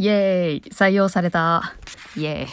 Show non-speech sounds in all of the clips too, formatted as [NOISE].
イエーイ採用されたイエーイ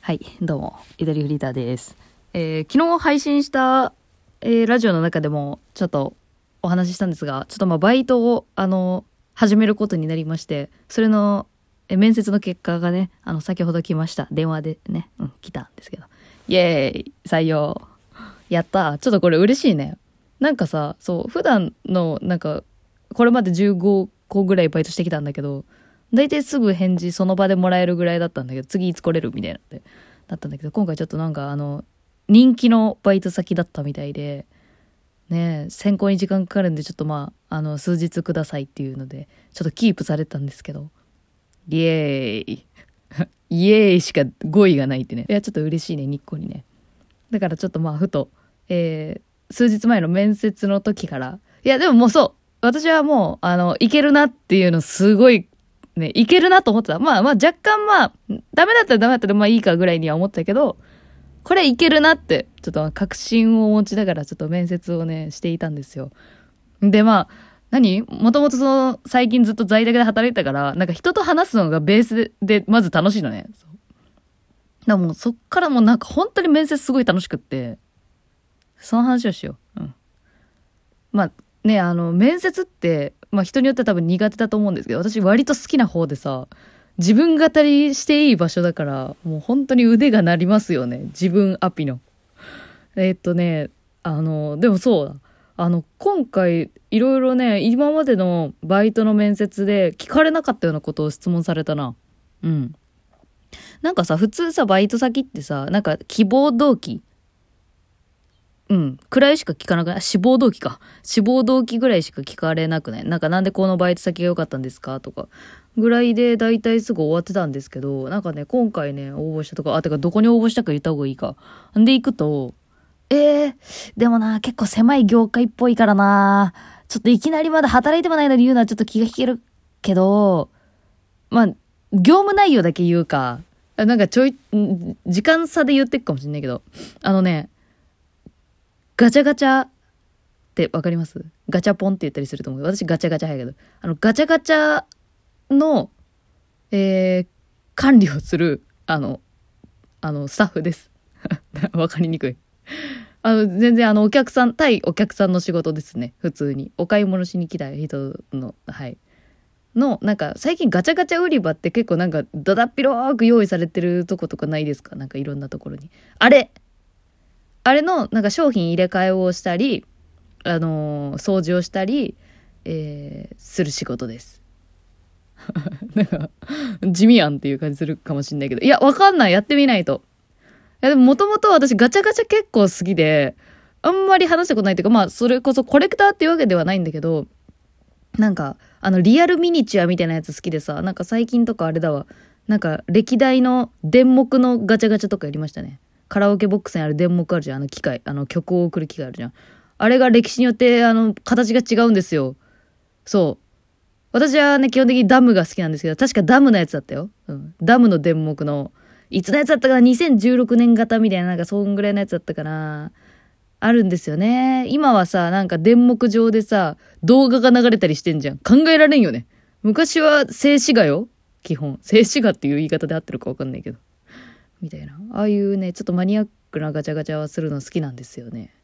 はい、どうも、イドリフリーターです。えー昨日配信した、えーラジオの中でもちょっとお話ししたんですが、ちょっとまあバイトを、あの、始めることになりまして、それの、え面接の結果がね、あの、先ほど来ました。電話でね、うん、来たんですけど。イエーイ採用やったちょっとこれ嬉しいね。なんかさ、そう、普段の、なんか、これまで15個ぐらいバイトしてきたんだけど、大体すぐ返事その場でもらえるぐらいだったんだけど、次いつ来れるみたいなって、だったんだけど、今回ちょっとなんかあの、人気のバイト先だったみたいで、ね、選考に時間かかるんで、ちょっとまあ、あの、数日くださいっていうので、ちょっとキープされたんですけど、イエーイ。[LAUGHS] イエーイしか語彙がないってね。いや、ちょっと嬉しいね、にっこりね。だからちょっとまあ、ふと、えー、数日前の面接の時から、いや、でももうそう、私はもう、あの、いけるなっていうのすごい、ね、いけるなと思ってた。まあまあ、若干まあ、ダメだったらダメだったらまあいいかぐらいには思ったけど、これいけるなって、ちょっと確信を持ちながらちょっと面接をね、していたんですよ。で、まあ、何？もともとその、最近ずっと在宅で働いてたから、なんか人と話すのがベースで、まず楽しいのね。だからもうそっからもうなんか本当に面接すごい楽しくって、その話をしよう。うん。まあね、あの、面接って、まあ人によっては多分苦手だと思うんですけど、私割と好きな方でさ、自分語りしていい場所だから、もう本当に腕が鳴りますよね。自分アピの。えーっとね、あの、でもそうだ。あの、今回、いろいろね、今までのバイトの面接で聞かれなかったようなことを質問されたな。うん。なんかさ、普通さ、バイト先ってさ、なんか希望動機うん。くらいしか聞かなくない？あ志望動機か。志望動機ぐらいしか聞かれなくない？なんかなんでこのバイト先が良かったんですか？とか。ぐらいで大体すぐ終わってたんですけど、なんかね、今回ね、応募したとか、あ、てかどこに応募したか言った方がいいか。んで行くと、えー、でもな、結構狭い業界っぽいからな。ちょっといきなりまだ働いてもないのに言うのはちょっと気が引けるけど、まあ、業務内容だけ言うか。なんかちょい、時間差で言ってくかもしんないけど、あのね、ガチャガチャってわかります？ガチャポンって言ったりすると思う。私ガチャガチャ早いけど。あの、ガチャガチャの、えー、管理をする、あの、あの、スタッフです。[LAUGHS] わかりにくい。あの、全然あの、お客さん、対お客さんの仕事ですね。普通に。お買い物しに来た人の、はい。の、なんか、最近ガチャガチャ売り場って結構なんか、だだっ広く用意されてるとことかないですか？なんかいろんなところに。あれあれの、なんか商品入れ替えをしたり、あのー掃除をしたり、えーする仕事です。[LAUGHS] なんか、地味やんっていう感じするかもしんないけど。いや、わかんない。やってみないと。いや、でももともと私ガチャガチャ結構好きで、あんまり話したことないっていうか、まあ、それこそコレクターっていうわけではないんだけど、なんか、あの、リアルミニチュアみたいなやつ好きでさ、なんか最近とかあれだわ、なんか歴代の電目のガチャガチャとかやりましたね。カラオケボックスにある電目あるじゃん、あの機械、あの曲を送る機械あるじゃん。あれが歴史によって、あの、形が違うんですよ。そう。私はね、基本的にダムが好きなんですけど、確かダムのやつだったよ。うん。ダムの電目の、いつのやつだったかな ?2016 年型みたいな、なんかそんぐらいのやつだったかなあるんですよね。今はさ、なんか電目上でさ、動画が流れたりしてんじゃん。考えられんよね。昔は静止画よ。基本。静止画っていう言い方で合ってるかわかんないけど。みたいな。ああいうね、ちょっとマニアックなガチャガチャはするの好きなんですよね。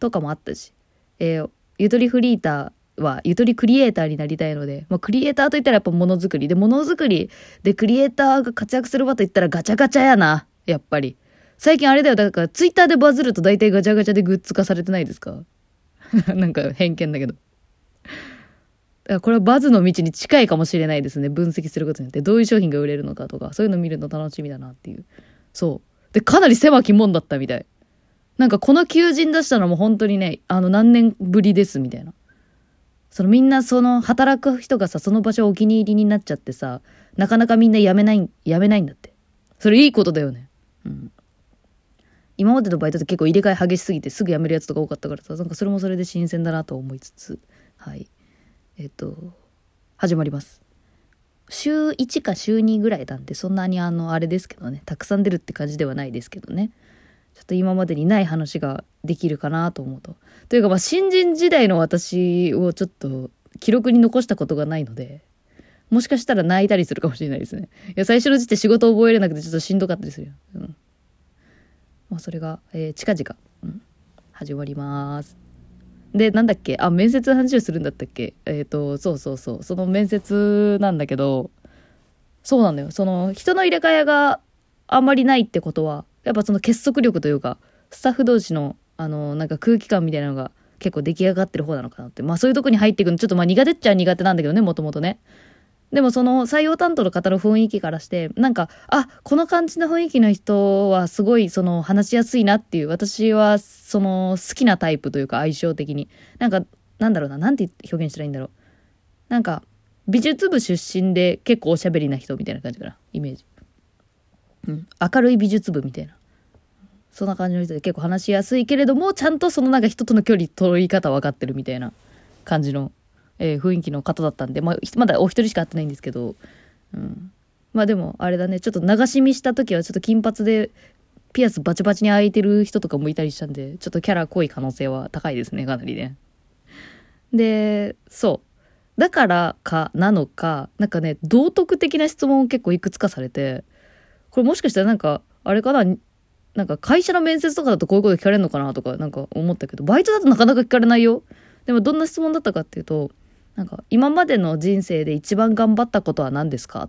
とかもあったし。えーゆとりフリーターは、ゆとりクリエイターになりたいので、まあ、クリエイターといったらやっぱものづくり。で、ものづくりでクリエイターが活躍する場といったらガチャガチャやな。やっぱり。最近あれだよ。だからツイッターでバズると大体ガチャガチャでグッズ化されてないですか？[LAUGHS] なんか偏見だけど。だからこれはバズの道に近いかもしれないですね。分析することによって。どういう商品が売れるのかとか、そういうの見るの楽しみだなっていう。そう。で、かなり狭き門だったみたい。なんかこの求人出したのも本当にね、あの何年ぶりですみたいな。そのみんなその働く人がさ、その場所お気に入りになっちゃってさ、なかなかみんな辞めない、辞めないんだって。それいいことだよね。うん。今までのバイトって結構入れ替え激しすぎてすぐ辞めるやつとか多かったからさ、なんかそれもそれで新鮮だなと思いつつ、はい。えっと、始まります。週1か週2ぐらいなんで、そんなにあの、あれですけどね、たくさん出るって感じではないですけどね。ちょっと今までにない話ができるかなと思うと。というか、まあ、新人時代の私をちょっと記録に残したことがないので、もしかしたら泣いたりするかもしれないですね。いや、最初の時点仕事覚えれなくてちょっとしんどかったでするよ。うん。まあ、それが、えー、近々、うん、始まります。で、なんだっけ？あ、面接の話をするんだったっけ？えっ、ー、と、そうそうそう。その面接なんだけど、そうなんだよ。その、人の入れ替えがあんまりないってことは、やっぱその結束力というか、スタッフ同士の、あの、なんか空気感みたいなのが結構出来上がってる方なのかなって。まあそういうとこに入っていくの、ちょっとまあ苦手っちゃ苦手なんだけどね、もともとね。でもその採用担当の方の雰囲気からして、なんか、あ、この感じの雰囲気の人はすごいその話しやすいなっていう、私はその好きなタイプというか相性的に。なんか、なんだろうな、なんて表現したらいいんだろう。なんか、美術部出身で結構おしゃべりな人みたいな感じかな、イメージ。うん、明るい美術部みたいな。そんな感じの人で結構話しやすいけれども、ちゃんとそのなんか人との距離取り方分かってるみたいな感じの、えー、雰囲気の方だったんで、まあ、まだお一人しか会ってないんですけど、うん。まあでも、あれだね、ちょっと流し見した時はちょっと金髪で、ピアスバチバチに開いてる人とかもいたりしたんで、ちょっとキャラ濃い可能性は高いですね、かなりね。で、そう。だからかなのか、なんかね、道徳的な質問を結構いくつかされて、これもしかしたらなんか、あれかな、なんか会社の面接とかだとこういうこと聞かれるのかなとかなんか思ったけど、バイトだとなかなか聞かれないよ。でもどんな質問だったかっていうと、なんか今までの人生で一番頑張ったことは何ですか？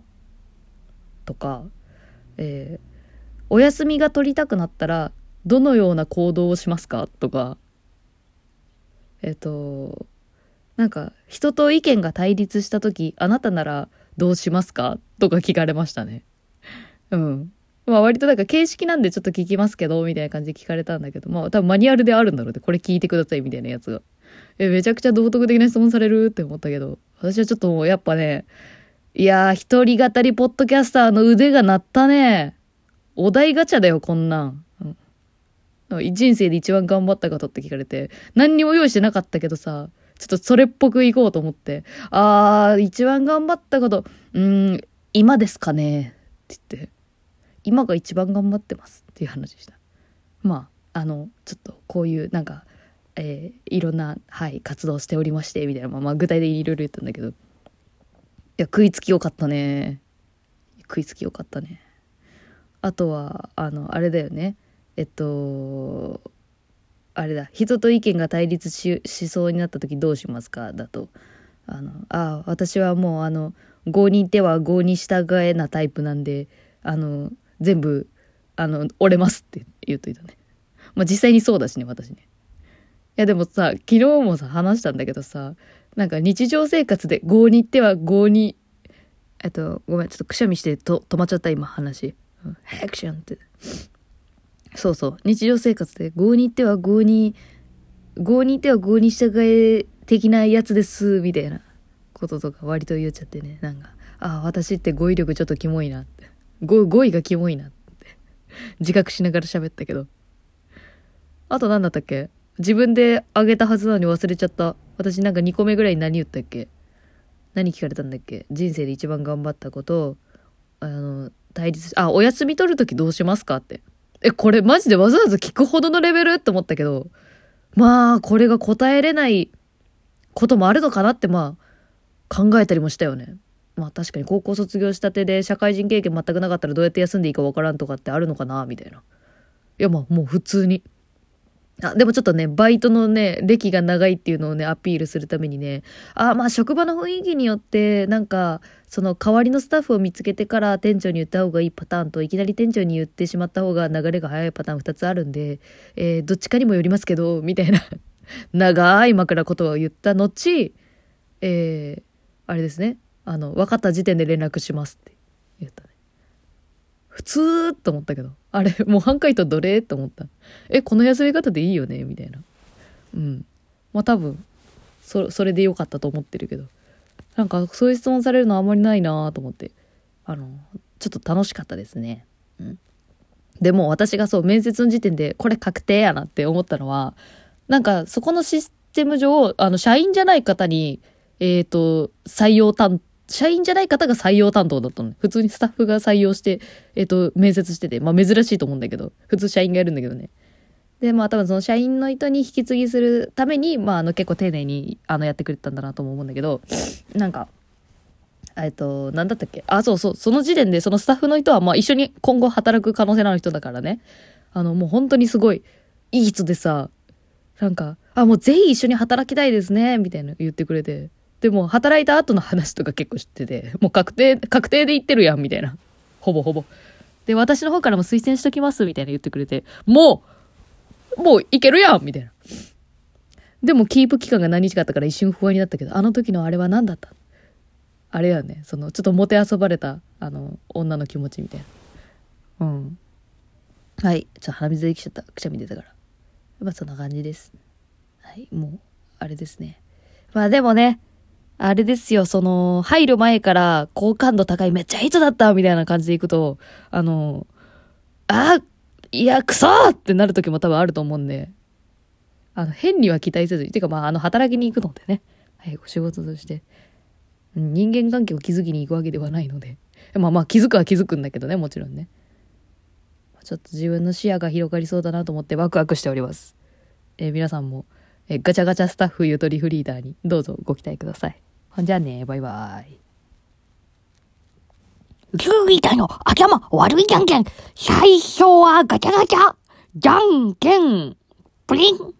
とか、えー、お休みが取りたくなったらどのような行動をしますか？とか、えっ、ー、と、なんか人と意見が対立した時あなたならどうしますか？とか聞かれましたね。うん。まあ割となんか形式なんでちょっと聞きますけど、みたいな感じで聞かれたんだけど、まあ多分マニュアルであるんだろうね。これ聞いてくださいみたいなやつが。え、めちゃくちゃ道徳的な質問されるって思ったけど、私はちょっともうやっぱね、いやー、一人語りポッドキャスターの腕が鳴ったね。お題ガチャだよ、こんなん。うん、人生で一番頑張ったことって聞かれて、何にも用意してなかったけどさ、ちょっとそれっぽくいこうと思って、あー、一番頑張ったこと、うん、今ですかねって言って。今が一番頑張ってますっていう話でしたまああのちょっとこういうなんか、えー、いろんな、はい、活動しておりましてみたいな、まあ、ま具体的にいろいろ言ったんだけど。いや食いつきよかったね。食いつきよかったね。あとはあのあれだよね。えっとあれだ。人と意見が対立しそうになった時どうしますか？だと。あのあ私はもうあの合に手は合に従えなタイプなんであの全部、あの、折れますって言うといたね。まあ実際にそうだしね、私ね。いやでもさ、昨日もさ、話したんだけどさ、なんか日常生活で合に行っては合に、えっと、ごめん、ちょっとくしゃみしてと止まっちゃった今話。うん、ハクションって。そうそう。日常生活で合に行っては合に、合に行っては合に従え的なやつです、みたいなこととか割と言っちゃってね。なんか、ああ、私って語彙力ちょっとキモいなって。語語彙がキモいなって自覚しながら喋ったけど。あと何だったっけ？自分であげたはずなのに忘れちゃった。私なんか2個目ぐらいに何言ったっけ？何聞かれたんだっけ？人生で一番頑張ったこと、あの、対立しあ、お休み取るときどうしますかって。え、これマジでわざわざ聞くほどのレベル？って思ったけど、まあ、これが答えれないこともあるのかなって、まあ、考えたりもしたよね。まあ確かに高校卒業したてで社会人経験全くなかったらどうやって休んでいいかわからんとかってあるのかなみたいな。いやまあもう普通に。あ、でもちょっとね、バイトのね、歴が長いっていうのをね、アピールするためにね、あ、まあ職場の雰囲気によって、なんか、その代わりのスタッフを見つけてから店長に言った方がいいパターンと、いきなり店長に言ってしまった方が流れが早いパターン2つあるんで、えー、どっちかにもよりますけど、みたいな [LAUGHS] 長い枕言葉を言った後、えー、あれですね。あの、分かった時点で連絡しますって。普通と思ったけど。あれ、もう半回答どれと思った。え、この休み方でいいよね？みたいな。うん。まあ多分、そ、それでよかったと思ってるけど。なんか、そういう質問されるのあんまりないなと思って。あの、ちょっと楽しかったですね。うん。でも私がそう、面接の時点で、これ確定やなって思ったのは、なんか、そこのシステム上、あの、社員じゃない方に、えっ、ー、と、採用担当社員じゃない方が採用担当だったの。普通にスタッフが採用して、えっ、ー、と、面接してて、まあ珍しいと思うんだけど、普通社員がやるんだけどね。で、まあ多分その社員の意図に引き継ぎするために、まああの結構丁寧にあのやってくれたんだなとも思うんだけど、なんか、えっと、なんだったっけ？あ、そうそう、その時点でそのスタッフの人は、まあ一緒に今後働く可能性のある人だからね。あの、もう本当にすごい、いい人でさ、なんか、あ、もうぜひ一緒に働きたいですね、みたいな言ってくれて。でも、働いた後の話とか結構知ってて、もう確定、確定で言ってるやん、みたいな。ほぼほぼ。で、私の方からも推薦しときます、みたいな言ってくれて、もう、もういけるやんみたいな。でも、キープ期間が何日かあったから一瞬不安になったけど、あの時のあれは何だった？あれやね、その、ちょっともてあそばれた、あの、女の気持ちみたいな。うん。はい。ちょっと鼻水できちゃった。くしゃみ出たから。まあ、そんな感じです。はい。もう、あれですね。まあでもね、あれですよ、その、入る前から好感度高いめっちゃいい人だったみたいな感じでいくと、あの、あ、いや、くそってなる時も多分あると思うんで、あの、変には期待せずに、てかまあ、あの、働きに行くのでね、はい、お仕事として、人間関係を築きに行くわけではないので、まあまあ、気づくは気づくんだけどね、もちろんね。ちょっと自分の視野が広がりそうだなと思ってワクワクしております。えー、皆さんも、え、ガチャガチャスタッフゆとりフリーダーにどうぞご期待ください。ほんじゃあね、バイバイ。キューリーダーの頭悪いじゃんけん。最初はガチャガチャ。じゃんけん。プリン。